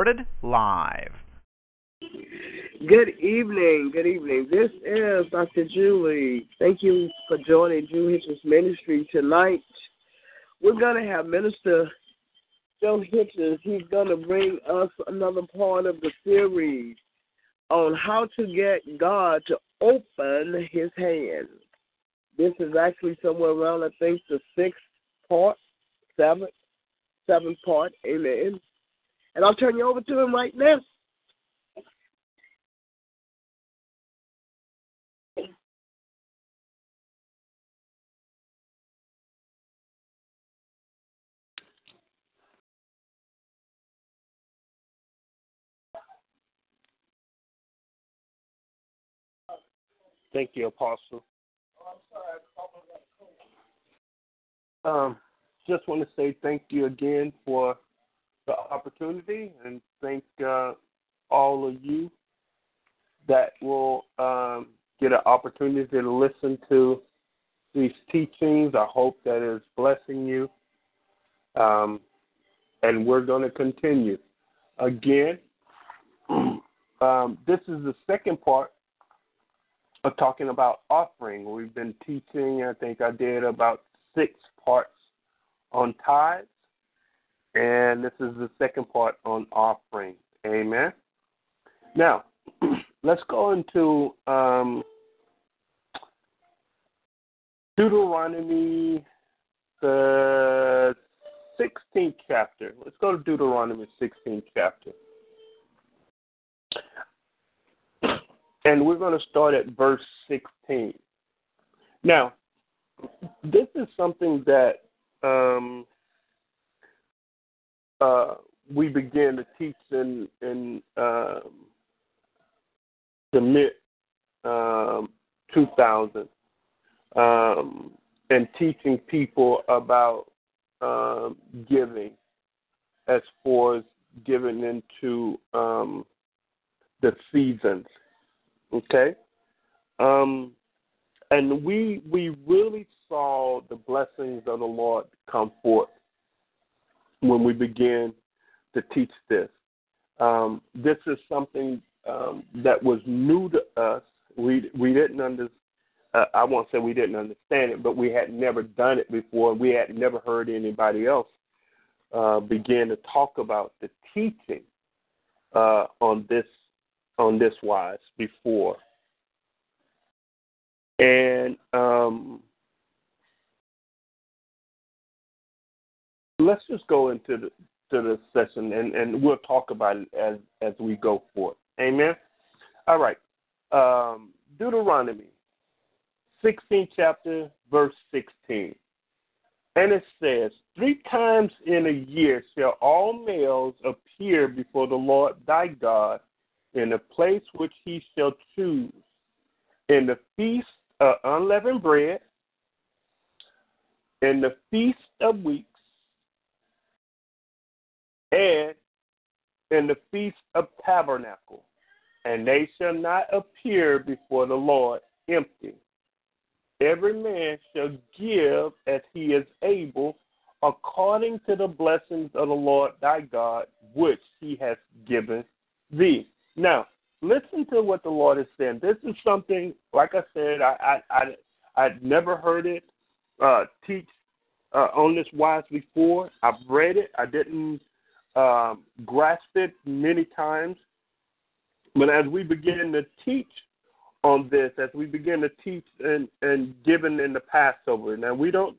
Recorded live. Good evening. Good evening. This is Dr. Julie. Thank you for joining Drew Hitchens Ministry tonight. We're going to have Minister Joe Hitchens. He's going to bring us another part of the series on how to get God to open his hand. This is actually somewhere around, I think, the sixth part, seventh, seventh part. Amen. And I'll turn you over to him right now. Thank you, Apostle. Um, just want to say thank you again for the opportunity and thank uh, all of you that will um, get an opportunity to listen to these teachings. I hope that is blessing you. Um, and we're going to continue. Again, um, this is the second part of talking about offering. We've been teaching, I think I did about six parts on tithes, and this is the second part on offering. Amen. Now, let's go into um, Deuteronomy, the 16th chapter. Let's go to Deuteronomy 16th chapter. And we're going to start at verse 16. Now, this is something that um, uh, we began to teach in, in um, the mid um, 2000s um, and teaching people about um, giving as far as giving into um, the seasons Okay? Um, and we we really saw the blessings of the Lord come forth when we began to teach this. Um, this is something um, that was new to us. We we didn't understand. Uh, I won't say we didn't understand it, but we had never done it before. We had never heard anybody else uh, begin to talk about the teaching uh, on this on this wise before. And um, let's just go into the to the session and, and we'll talk about it as as we go forth. Amen. All right. Um, Deuteronomy, 16th chapter, verse 16. And it says, Three times in a year shall all males appear before the Lord thy God in the place which he shall choose, in the feast of unleavened bread, in the feast of weeks, and in the feast of tabernacle, and they shall not appear before the Lord empty. Every man shall give as he is able, according to the blessings of the Lord thy God, which he has given thee. Now, listen to what the Lord is saying. This is something, like I said, I I, I I'd never heard it uh, teach uh, on this wise before. I've read it. I didn't um, grasp it many times. But as we begin to teach on this, as we begin to teach and and given in the Passover, now we don't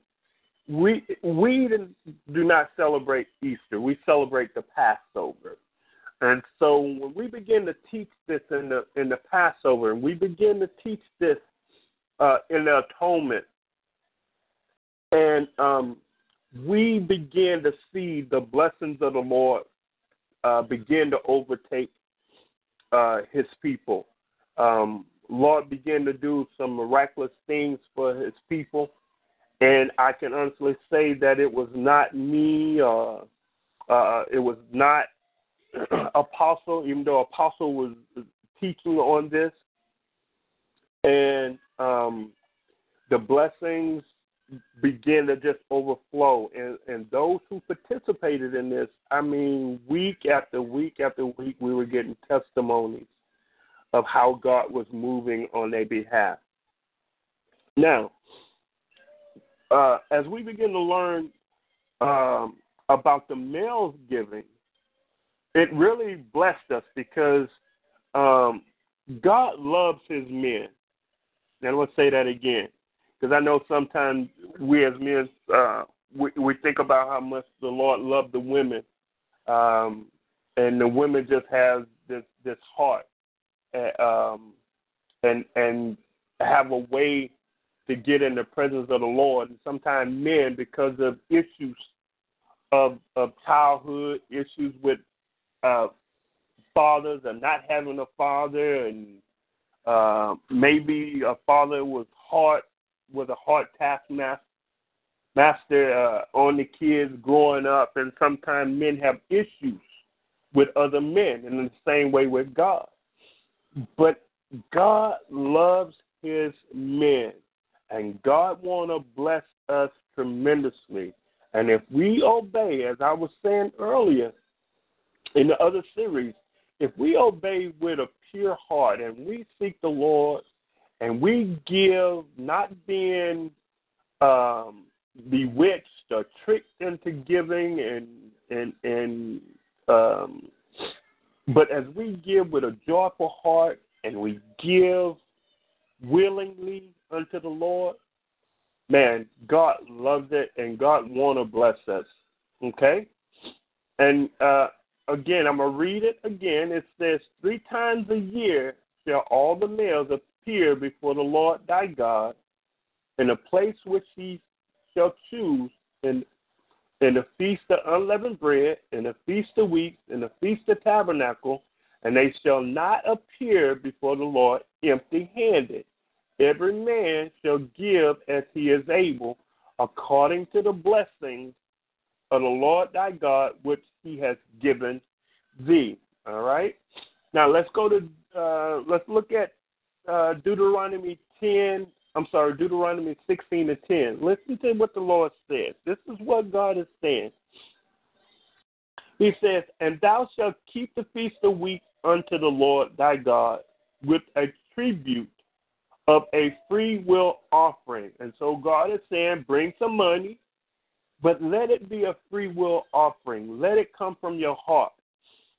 we we do not celebrate Easter. We celebrate the Passover. And so when we begin to teach this in the in the Passover, and we begin to teach this uh, in the atonement, and um, we begin to see the blessings of the Lord uh, begin to overtake uh, His people. Um, Lord began to do some miraculous things for His people, and I can honestly say that it was not me, uh, uh, it was not Apostle, even though Apostle was teaching on this, and um, the blessings begin to just overflow. And, and those who participated in this, I mean, week after week after week, we were getting testimonies of how God was moving on their behalf. Now, uh, as we begin to learn um, about the males giving, it really blessed us because um, God loves his men. And let's say that again because I know sometimes we as men uh, we, we think about how much the Lord loved the women, um, and the women just have this this heart, uh, um, and and have a way to get in the presence of the Lord. And sometimes men, because of issues of of childhood, issues with uh, fathers and not having a father, and uh, maybe a father was hard was a hard taskmaster master uh, on the kids growing up, and sometimes men have issues with other men, in the same way with God. But God loves His men, and God want to bless us tremendously. And if we obey, as I was saying earlier in the other series, if we obey with a pure heart and we seek the Lord and we give not being um, bewitched or tricked into giving and and and um, but as we give with a joyful heart and we give willingly unto the Lord, man, God loves it and God want to bless us. Okay, and uh, again, I'm gonna read it again. It says, three times a year shall all the males of appear before the Lord thy God in a place which he shall choose in in the feast of unleavened bread, in the feast of weeks, in the feast of tabernacle, and they shall not appear before the Lord empty handed. Every man shall give as he is able, according to the blessings of the Lord thy God, which he has given thee. All right. Now let's go to uh, let's look at uh, Deuteronomy 10, I'm sorry, Deuteronomy 16 to 10. Listen to what the Lord says. This is what God is saying. He says, And thou shalt keep the feast of weeks unto the Lord thy God with a tribute of a free will offering. And so God is saying, bring some money, but let it be a free will offering. Let it come from your heart.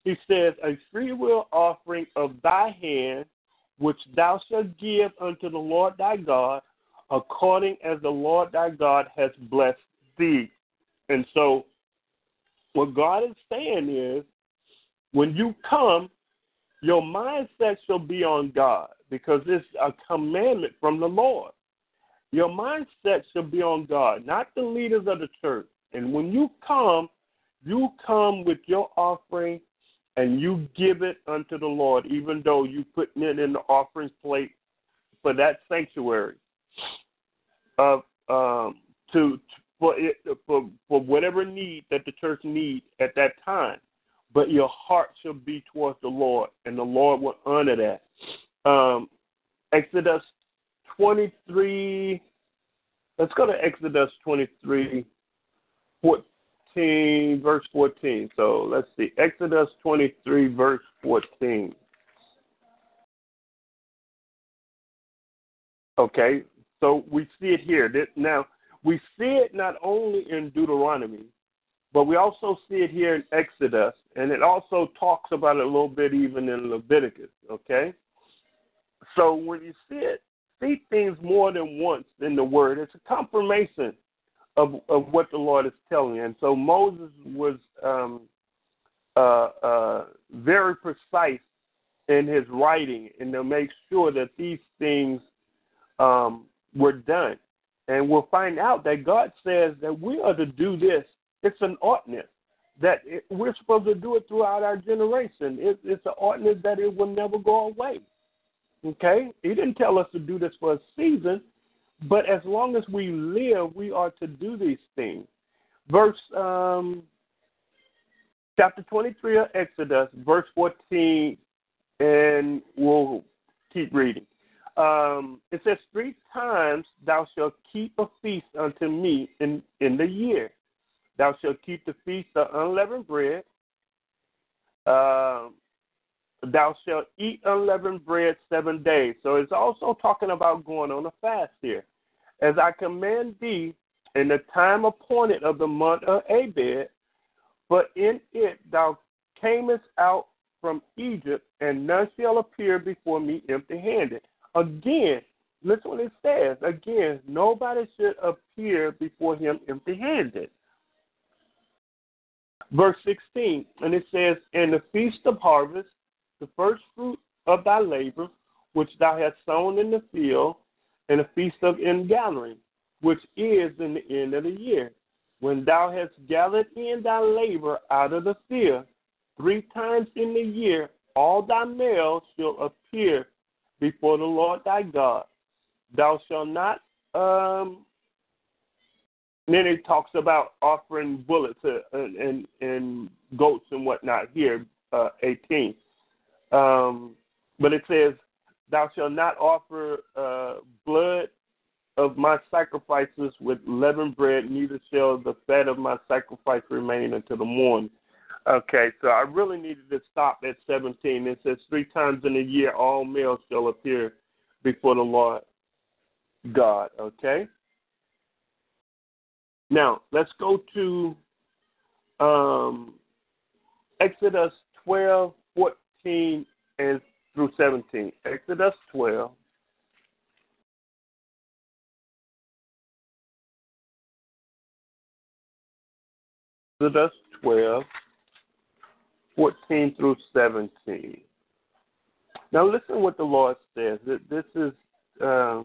He says, a free will offering of thy hand which thou shalt give unto the Lord thy God, according as the Lord thy God has blessed thee. And so, what God is saying is, when you come, your mindset shall be on God because it's a commandment from the Lord. Your mindset should be on God, not the leaders of the church. And when you come, you come with your offering and you give it unto the Lord, even though you putting it in the offering plate for that sanctuary of um, to for it for for whatever need that the church needs at that time. But your heart shall be towards the Lord, and the Lord will honor that. Um, Exodus twenty three. Let's go to Exodus twenty three. 14, verse 14. So let's see. Exodus 23, verse 14. Okay, so we see it here. Now, we see it not only in Deuteronomy, but we also see it here in Exodus, and it also talks about it a little bit even in Leviticus. Okay, so when you see it, see things more than once in the Word. It's a confirmation of of what the Lord is telling. And so Moses was um, uh, uh, very precise in his writing and to make sure that these things um, were done. And we'll find out that God says that we are to do this. It's an ordinance that it, we're supposed to do it throughout our generation. It, it's an ordinance that it will never go away. Okay? He didn't tell us to do this for a season, but as long as we live, we are to do these things. Verse um, chapter 23 of Exodus, verse 14, and we'll keep reading. Um, it says, Three times thou shalt keep a feast unto me in, in the year. Thou shalt keep the feast of unleavened bread. Uh, thou shalt eat unleavened bread seven days. So it's also talking about going on a fast here. As I command thee in the time appointed of the month of Abib, but in it thou camest out from Egypt, and none shall appear before me empty handed. Again, listen what it says. Again, nobody should appear before him empty handed. Verse 16, and it says, And the feast of harvest, the first fruit of thy labor, which thou hast sown in the field, and a feast of ingathering, which is in the end of the year, when thou hast gathered in thy labor out of the field, three times in the year, all thy males shall appear before the Lord thy God. Thou shalt not. Um, then it talks about offering bullets and, and, and goats and whatnot here, uh, 18. Um, but it says, Thou shalt not offer uh, blood of my sacrifices with leavened bread, neither shall the fat of my sacrifice remain until the morning. Okay, so I really needed to stop at 17. It says, Three times in a year all males shall appear before the Lord God. Okay? Now, let's go to um, Exodus 12, 14, and through 17. Exodus 12. Exodus 12, 14 through 17. Now listen what the Lord says. This is, uh,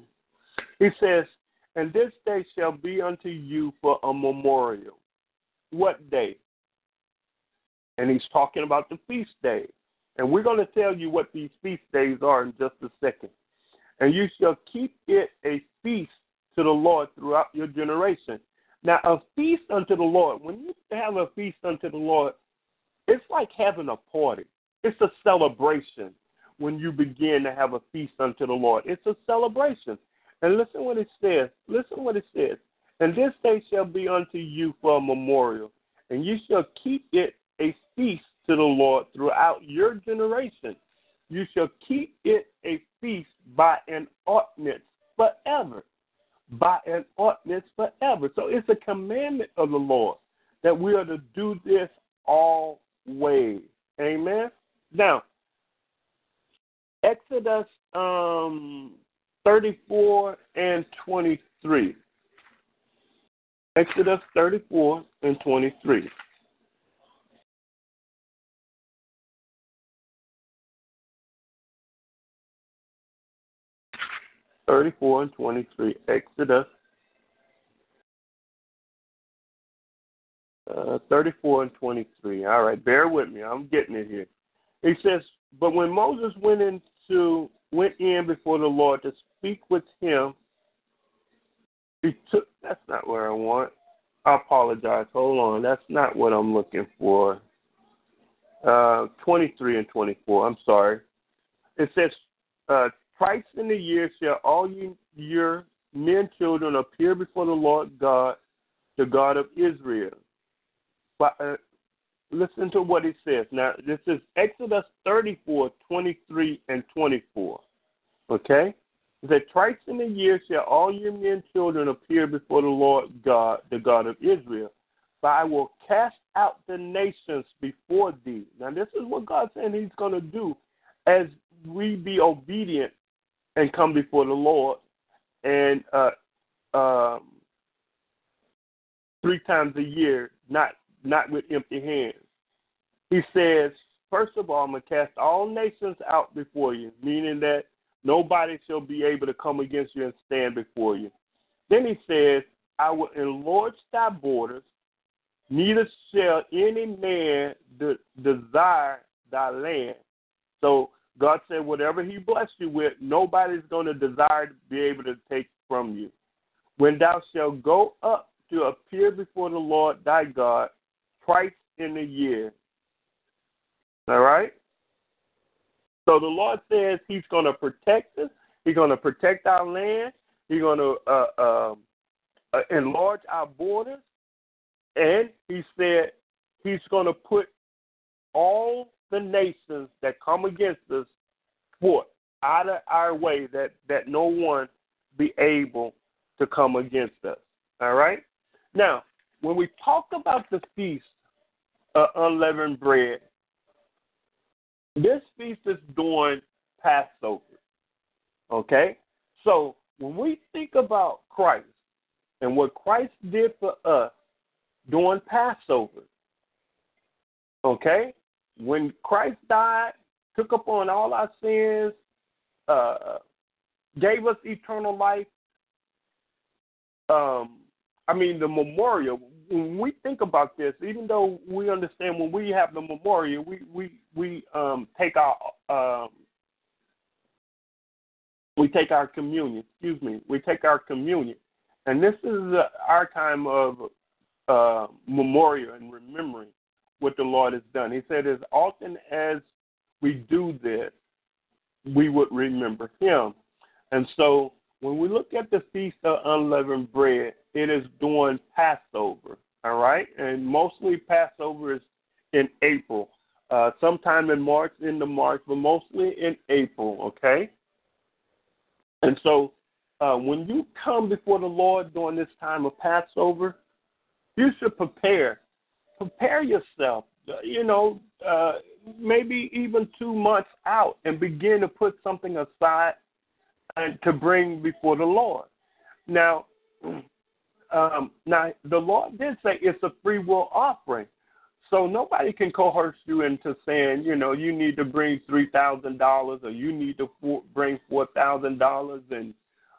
He says, and this day shall be unto you for a memorial. What day? And he's talking about the feast days. And we're going to tell you what these feast days are in just a second. And you shall keep it a feast to the Lord throughout your generation. Now, a feast unto the Lord, when you have a feast unto the Lord, it's like having a party. It's a celebration when you begin to have a feast unto the Lord. It's a celebration. And listen what it says. Listen what it says. And this day shall be unto you for a memorial, and you shall keep it a feast to the Lord throughout your generation. You shall keep it a feast by an ordinance forever. By an ordinance forever. So it's a commandment of the Lord that we are to do this always. Amen. Now, Exodus um, 34 and 23. Exodus 34 and 23. 34 and 23. Exodus uh, 34 and 23. All right, bear with me. I'm getting it here. He says, But when Moses went into went in before the Lord to speak with him, he took that's not where I want. I apologize. Hold on. That's not what I'm looking for. Uh, 23 and 24. I'm sorry. It says, uh, Twice in the year shall all you, your men children appear before the Lord God, the God of Israel. But, uh, listen to what he says. Now, this is Exodus 34, 23, and 24. Okay? It Twice in a year shall all your men children appear before the Lord God, the God of Israel. But I will cast out the nations before thee. Now, this is what God's saying He's going to do as we be obedient and come before the Lord and uh, um, three times a year, not not with empty hands. He says, first of all, I'm gonna cast all nations out before you, meaning that nobody shall be able to come against you and stand before you. Then he says, I will enlarge thy borders, neither shall any man de- desire thy land. So God said, whatever He blessed you with, nobody's going to desire to be able to take from you. When thou shalt go up to appear before the Lord thy God, twice in a year. All right? So the Lord says He's going to protect us. He's going to protect our land. He's going to uh, uh, uh, enlarge our borders. And He said He's going to put all the nations that come against us forth out of our way that, that no one be able to come against us. All right? Now, when we talk about the feast of unleavened bread, this feast is during Passover. Okay? So when we think about Christ and what Christ did for us during Passover, okay? When Christ died, took upon all our sins, uh, gave us eternal life, um, I mean, the memorial, when we think about this, even though we understand when we have the memorial, we we we um, take our um, we take our communion. Excuse me, we take our communion, and this is uh, our time of uh, memorial and remembering what the Lord has done. He said, as often as we do this, we would remember Him, and so when we look at the Feast of Unleavened Bread, it is during Passover, all right? And mostly Passover is in April, uh, sometime in March, into March, but mostly in April, okay? And so uh, when you come before the Lord during this time of Passover, you should prepare. Prepare yourself, you know, uh, maybe even two months out and begin to put something aside and to bring before the Lord. Now, um, now the Lord did say it's a free will offering, so nobody can coerce you into saying, you know, you need to bring three thousand dollars or you need to for, bring four thousand dollars, and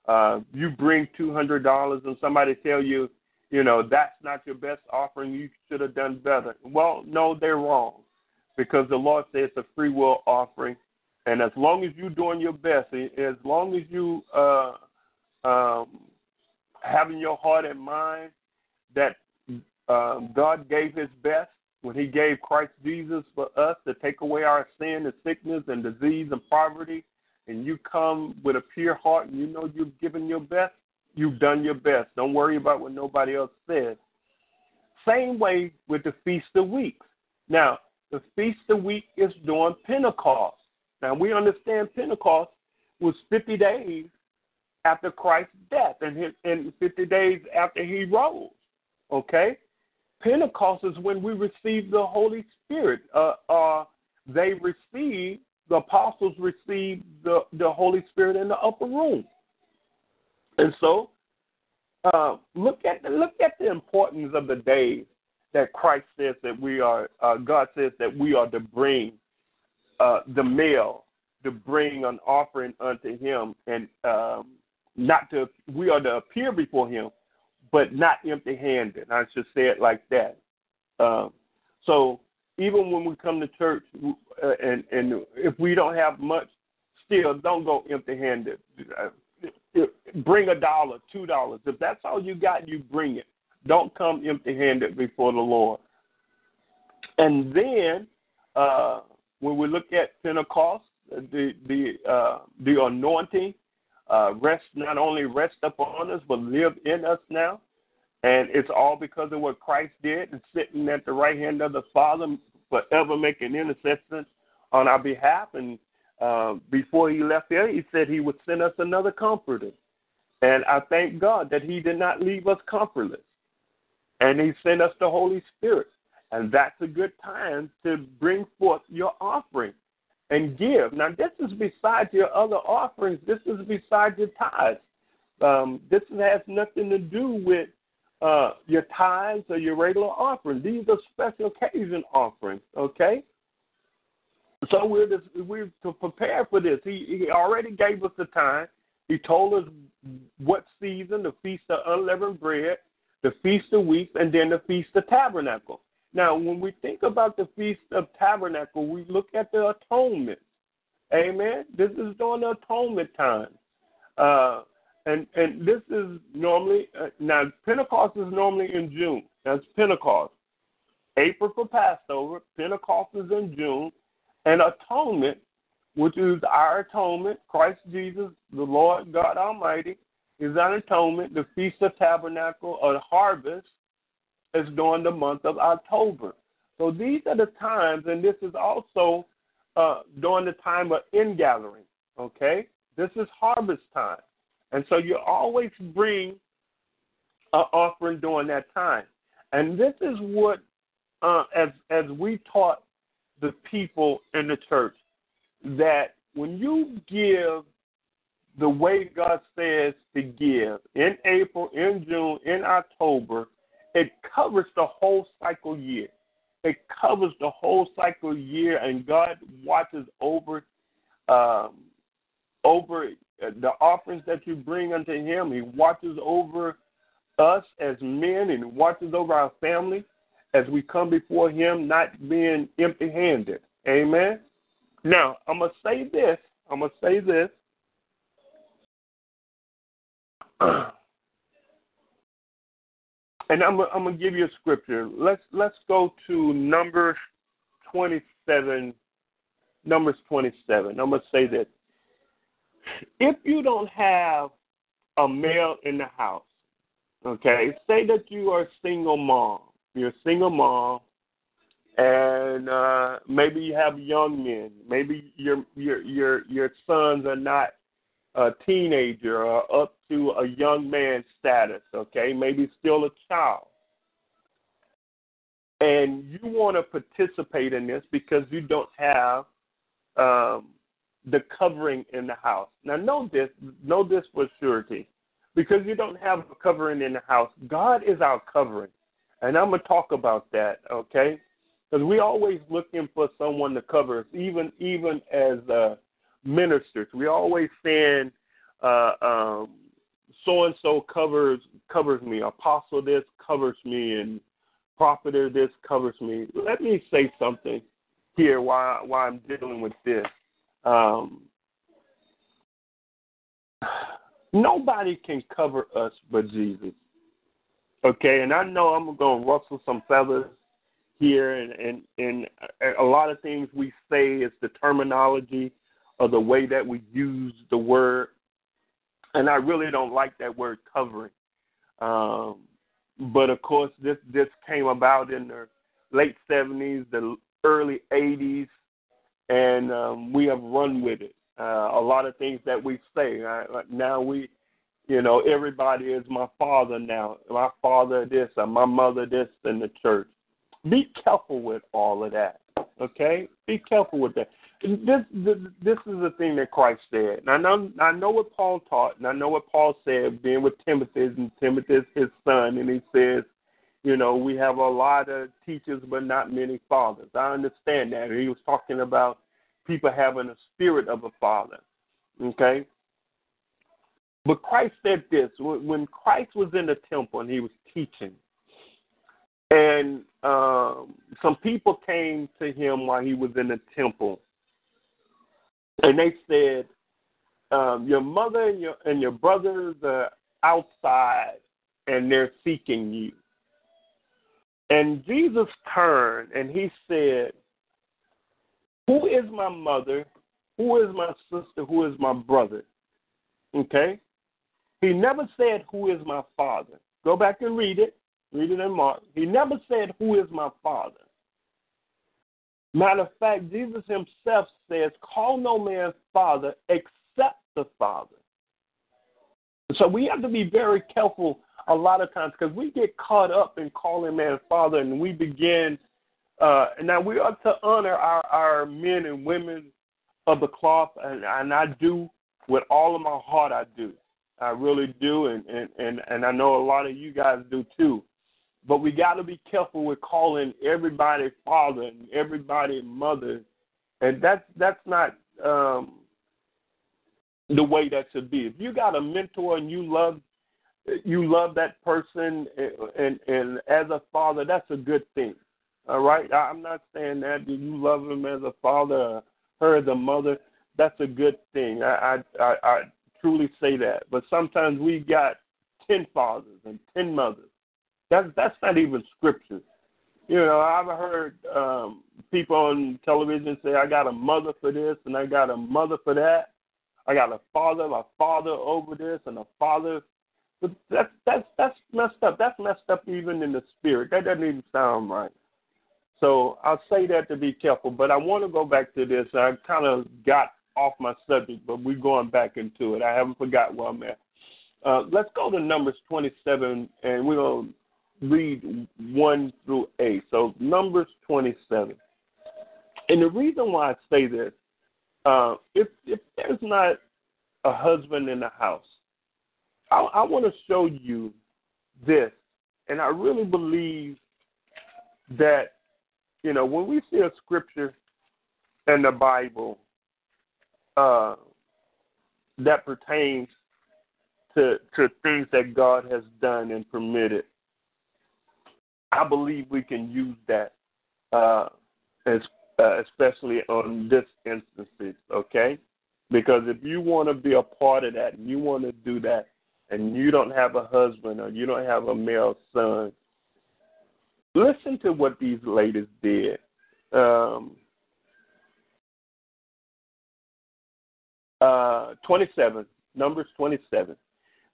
uh, you bring two hundred dollars, and somebody tell you, you know, that's not your best offering. You should have done better. Well, no, they're wrong, because the Lord says it's a free will offering, and as long as you're doing your best, as long as you uh, um, having your heart and mind that um, God gave His best when He gave Christ Jesus for us to take away our sin and sickness and disease and poverty, and you come with a pure heart and you know you've given your best, you've done your best. Don't worry about what nobody else says. Same way with the Feast of Weeks. Now, the Feast of Week is during Pentecost. Now we understand Pentecost was 50 days after Christ's death and, his, and 50 days after he rose. Okay? Pentecost is when we receive the Holy Spirit. Uh, uh, they received, the apostles received the, the Holy Spirit in the upper room. And so, uh, look at the, look at the importance of the days that Christ says that we are. Uh, God says that we are to bring uh, the male to bring an offering unto Him, and um, not to we are to appear before Him, but not empty-handed. I should say it like that. Um, so even when we come to church, uh, and and if we don't have much, still don't go empty-handed. Uh, bring a dollar, two dollars. If that's all you got, you bring it. Don't come empty-handed before the Lord. And then uh, when we look at Pentecost, the the uh, the anointing uh, rest not only rest upon us but live in us now, and it's all because of what Christ did and sitting at the right hand of the Father, forever making intercession on our behalf. And uh, before he left here, he said he would send us another comforter, and I thank God that He did not leave us comfortless, and He sent us the Holy Spirit. And that's a good time to bring forth your offering and give. Now, this is besides your other offerings. This is besides your tithes. Um, this has nothing to do with uh, your tithes or your regular offering. These are special occasion offerings. Okay. So we're just, we're to prepare for this. He, he already gave us the time. He told us what season, the Feast of Unleavened Bread, the Feast of Weeks, and then the Feast of Tabernacle. Now, when we think about the Feast of Tabernacle, we look at the atonement. Amen. This is during the atonement time. Uh, and and this is normally uh, now Pentecost is normally in June. That's Pentecost. April for Passover. Pentecost is in June, and atonement, which is our atonement, Christ Jesus, the Lord God Almighty, is our atonement. The Feast of Tabernacle or Harvest is during the month of October. So these are the times, and this is also uh, during the time of ingathering. Okay, this is harvest time. And so you always bring an offering during that time. And this is what, uh, as as we taught the people in the church, that when you give the way God says to give in April, in June, in October, it covers the whole cycle year. It covers the whole cycle year, and God watches over um, over the offerings that you bring unto him. He watches over us as men and watches over our family as we come before him, not being empty handed. Amen. Now, I'm going to say this. I'm going to say this. and I'm, I'm going to give you a scripture. Let's let's go to Numbers 27. Numbers 27. I'm going to say this if you don't have a male in the house, okay, say that you are a single mom, you're a single mom, and uh, maybe you have young men, maybe your your your your sons are not a teenager or up to a young man status, okay, maybe still a child. And you want to participate in this because you don't have um, the covering in the house. Now, know this, know this for surety, because you don't have a covering in the house. God is our covering, and I'm gonna talk about that, okay? Because we always looking for someone to cover us, even even as uh, ministers. We always saying, uh, um, so and so covers covers me. Apostle this covers me, and prophet this covers me. Let me say something here while while I'm dealing with this. Um, nobody can cover us but Jesus. Okay, and I know I'm going to rustle some feathers here, and, and, and a lot of things we say is the terminology or the way that we use the word. And I really don't like that word covering. Um, but of course, this this came about in the late 70s, the early 80s, and um, we have run with it. Uh, a lot of things that we say now we, you know, everybody is my father now. My father this, and my mother this in the church. Be careful with all of that. Okay, be careful with that. This this, this is the thing that Christ said. And I know I know what Paul taught, and I know what Paul said, being with Timothy, and Timothy is his son, and he says, you know, we have a lot of teachers, but not many fathers. I understand that. He was talking about people having a spirit of a father. Okay? But Christ said this when Christ was in the temple and he was teaching, and um, some people came to him while he was in the temple, and they said, um, "Your mother and your and your brothers are outside, and they're seeking you." And Jesus turned and he said, Who is my mother? Who is my sister? Who is my brother? Okay? He never said, Who is my father? Go back and read it. Read it in Mark. He never said, Who is my father? Matter of fact, Jesus himself says, Call no man father except the Father. So we have to be very careful a lot of times because we get caught up in calling man father and we begin uh now we are to honor our our men and women of the cloth and, and I do with all of my heart I do. I really do and, and, and, and I know a lot of you guys do too. But we gotta be careful with calling everybody father and everybody mother and that's that's not um the way that should be. If you got a mentor and you love you love that person and, and and as a father, that's a good thing. All right, I'm not saying that you love him as a father, her as a mother. That's a good thing. I I, I truly say that. But sometimes we got ten fathers and ten mothers. That's that's not even scripture. You know, I've heard um, people on television say, "I got a mother for this and I got a mother for that. I got a father, a father over this, and a father." But that's that's that's messed up. That's messed up even in the spirit. That doesn't even sound right. So I'll say that to be careful. But I want to go back to this. I kind of got off my subject, but we're going back into it. I haven't forgot where I'm at. Uh, let's go to Numbers 27, and we're going to read 1 through 8. So, Numbers 27. And the reason why I say this, uh, if, if there's not a husband in the house, I, I want to show you this. And I really believe that, you know, when we see a scripture in the Bible uh, that pertains to to things that God has done and permitted. I believe we can use that, uh, as, uh, especially on this instance, okay? Because if you want to be a part of that, and you want to do that, and you don't have a husband or you don't have a male son, listen to what these ladies did. Um, uh, 27, Numbers 27.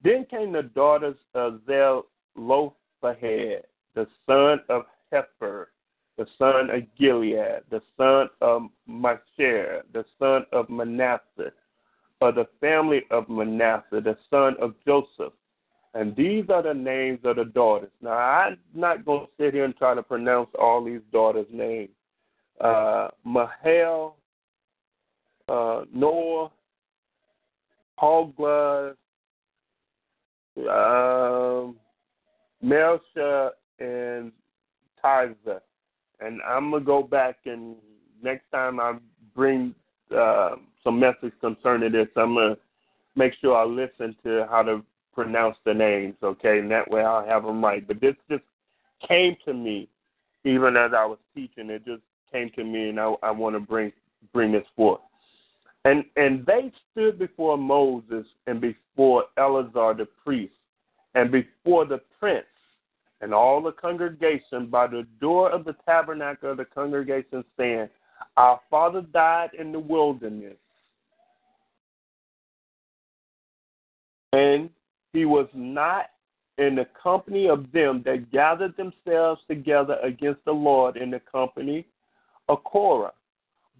Then came the daughters of Zelophehad, the son of Hepher, the son of Gilead, the son of Machir, the son of Manasseh, of the family of Manasseh, the son of Joseph. And these are the names of the daughters. Now, I'm not going to sit here and try to pronounce all these daughters' names. Uh, Mahel, uh, Noah, Hogla, um, Melsha, and Tiza. And I'm gonna go back and next time I bring uh, some message concerning this, I'm gonna make sure I listen to how to pronounce the names, okay? And that way I'll have them right. But this just came to me, even as I was teaching. It just came to me, and I, I want to bring bring this forth. And and they stood before Moses and before Eleazar the priest and before the prince and all the congregation by the door of the tabernacle of the congregation saying, Our father died in the wilderness. And he was not in the company of them that gathered themselves together against the Lord in the company of Korah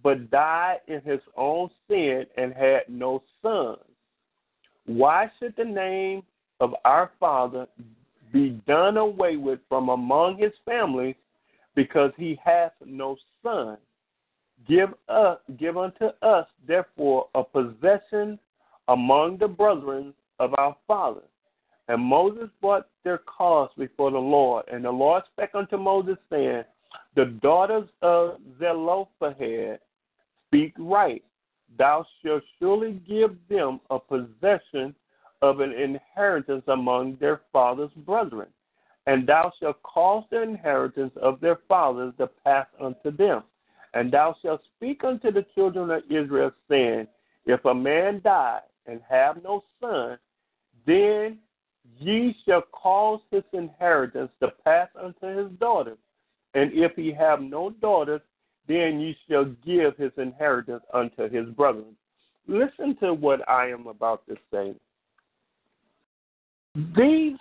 but died in his own sin and had no sons. Why should the name of our father be done away with from among his family because he hath no son? Give give unto us, therefore, a possession among the brethren of our father. And Moses brought their cause before the Lord. And the Lord spake unto Moses, saying, The daughters of Zelophehad speak right. Thou shalt surely give them a possession of an inheritance among their father's brethren, and thou shalt cause the inheritance of their fathers to pass unto them. And thou shalt speak unto the children of Israel, saying, If a man die and have no son, then ye shall cause his inheritance to pass unto his daughters. And if he have no daughters, then you shall give his inheritance unto his brethren. Listen to what I am about to say. These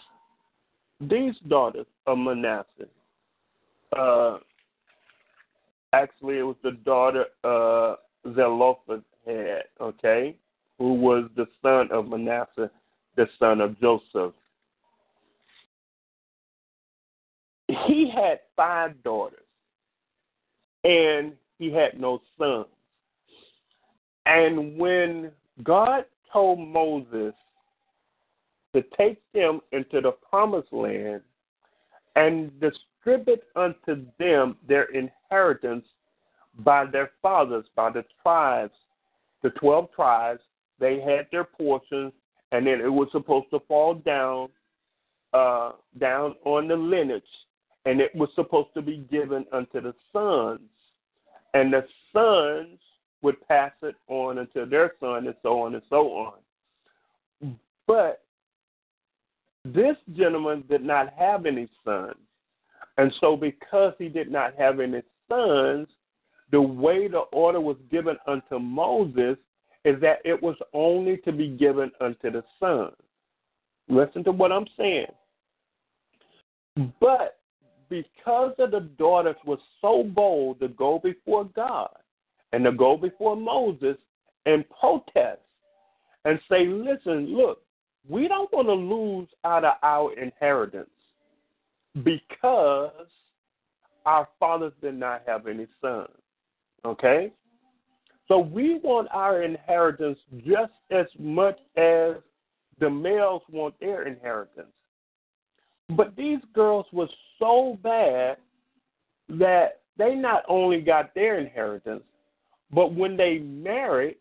these daughters of Manasseh, uh, actually it was the daughter uh, Zelophehad, okay, who was the son of Manasseh, the son of Joseph. He had five daughters and he had no sons. And when God told Moses to take them into the promised land and distribute unto them their inheritance by their fathers, by the tribes, the 12 tribes, they had their portions, and then it was supposed to fall down, uh, down on the lineage, and it was supposed to be given unto the sons, and the sons would pass it on unto their son, and so on and so on. But this gentleman did not have any sons. And so, because he did not have any sons, the way the order was given unto Moses is that it was only to be given unto the sons. Listen to what I'm saying. But because of the daughters were so bold to go before God and to go before Moses and protest and say, listen, look, we don't want to lose out of our inheritance because our fathers did not have any sons. Okay? So we want our inheritance just as much as the males want their inheritance. But these girls were so bad that they not only got their inheritance, but when they married,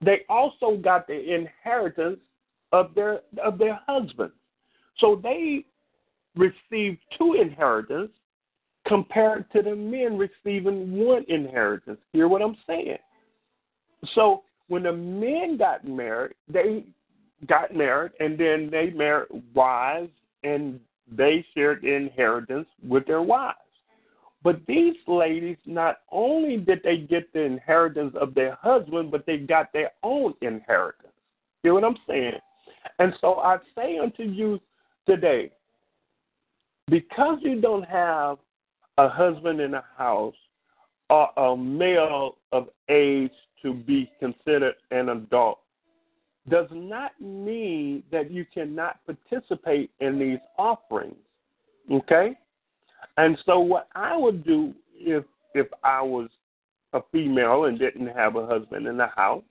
they also got the inheritance of their of their husbands. So they received two inheritance compared to the men receiving one inheritance. Hear what I'm saying? So when the men got married, they got married and then they married wives and they shared the inheritance with their wives. But these ladies, not only did they get the inheritance of their husband, but they got their own inheritance. Hear what I'm saying? And so I say unto you today, because you don't have a husband in a house or a male of age to be considered an adult, does not mean that you cannot participate in these offerings. Okay? And so what I would do if if I was a female and didn't have a husband in the house,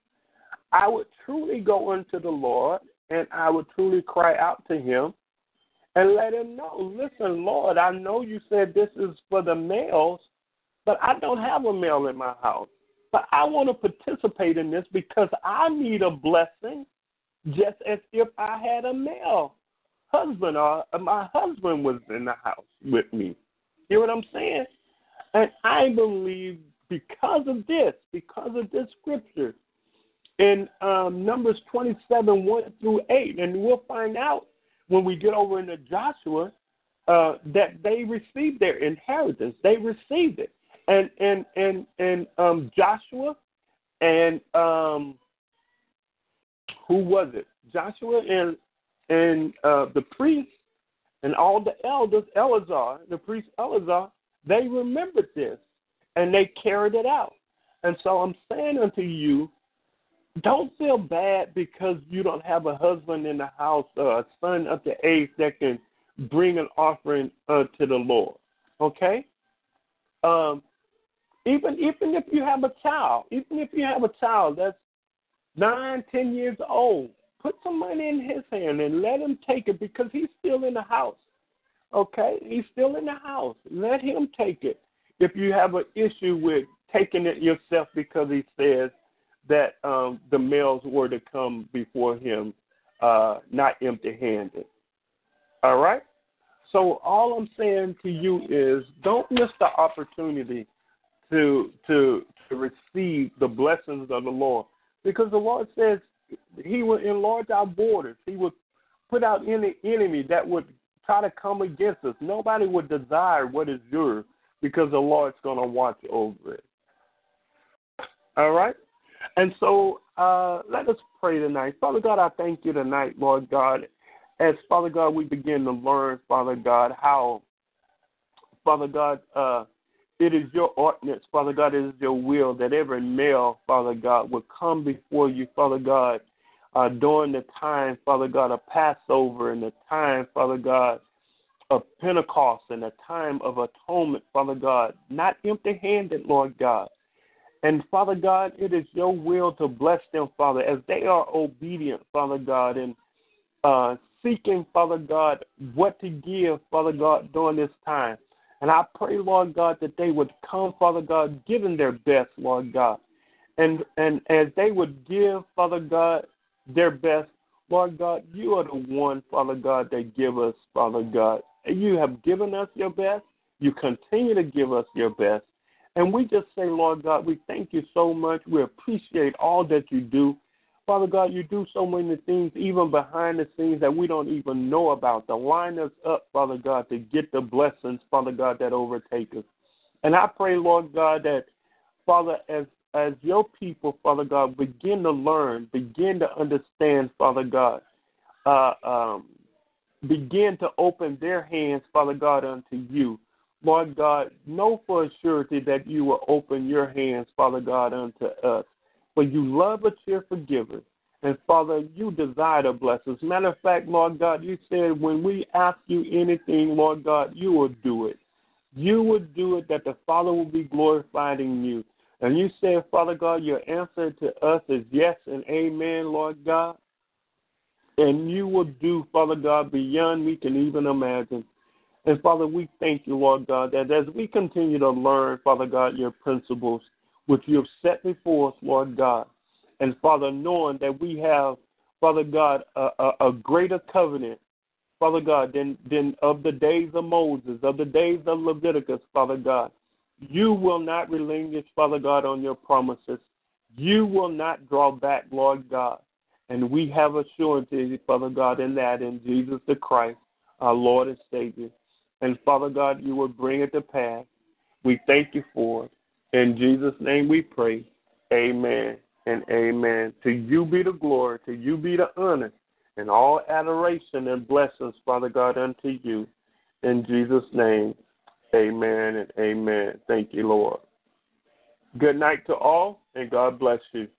I would truly go unto the Lord and I would truly cry out to him and let him know, listen, Lord, I know you said this is for the males, but I don't have a male in my house. I want to participate in this because I need a blessing just as if I had a male husband or my husband was in the house with me. You know what I'm saying? And I believe because of this, because of this scripture, in um, Numbers 27, 1 through 8. And we'll find out when we get over into Joshua uh, that they received their inheritance. They received it. And and and and um, Joshua and um, who was it? Joshua and and uh, the priest and all the elders, Eleazar, the priest Eleazar, they remembered this and they carried it out. And so I'm saying unto you don't feel bad because you don't have a husband in the house or a son of the age that can bring an offering uh, to the Lord. Okay? Um, even even if you have a child, even if you have a child that's nine, ten years old, put some money in his hand and let him take it because he's still in the house. Okay? He's still in the house. Let him take it. If you have an issue with taking it yourself because he says that um, the males were to come before him uh, not empty handed. All right? So all I'm saying to you is don't miss the opportunity to to to receive the blessings of the Lord. Because the Lord says he will enlarge our borders. He will put out any enemy that would try to come against us. Nobody would desire what is yours because the Lord's going to watch over it. All right? And so uh, let us pray tonight. Father God, I thank you tonight, Lord God, as Father God, we begin to learn, Father God, how, Father God, uh, it is your ordinance, Father God, it is your will that every male, Father God, will come before you, Father God, uh, during the time, Father God, of Passover and the time, Father God, of Pentecost and the time of atonement, Father God, not empty handed, Lord God, and Father God, it is your will to bless them, Father, as they are obedient, Father God, and uh, seeking, Father God, what to give, Father God, during this time. And I pray, Lord God, that they would come, Father God, giving their best, Lord God. and and as they would give, Father God, their best, Lord God, you are the one, Father God, that give us, Father God. You have given us your best. You continue to give us your best. And we just say, Lord God, we thank you so much. We appreciate all that you do. Father God, you do so many things, even behind the scenes, that we don't even know about, to line us up, Father God, to get the blessings, Father God, that overtake us. And I pray, Lord God, that, Father, as as your people, Father God, begin to learn, begin to understand, Father God, uh, um, begin to open their hands, Father God, unto you. Lord God, know for a surety that you will open your hands, Father God, unto us. For you love a cheerful giver. And Father, you desire to bless us. Matter of fact, Lord God, you said when we ask you anything, Lord God, you will do it. You will do it that the Father will be glorified in you. And you said, Father God, your answer to us is yes and amen, Lord God. And you will do, Father God, beyond we can even imagine. And Father, we thank you, Lord God, that as we continue to learn, Father God, your principles, which you have set before us, Lord God, and Father, knowing that we have, Father God, a, a, a greater covenant, Father God, than, than of the days of Moses, of the days of Leviticus, Father God. You will not relinquish, Father God, on your promises. You will not draw back, Lord God. And we have assurance, Father God, in that, in Jesus the Christ, our Lord and Savior. And Father God, you will bring it to pass. We thank you for it. In Jesus' name we pray. Amen and amen. To you be the glory, to you be the honor, and all adoration and blessings, Father God, unto you. In Jesus' name. Amen and amen. Thank you, Lord. Good night to all, and God bless you.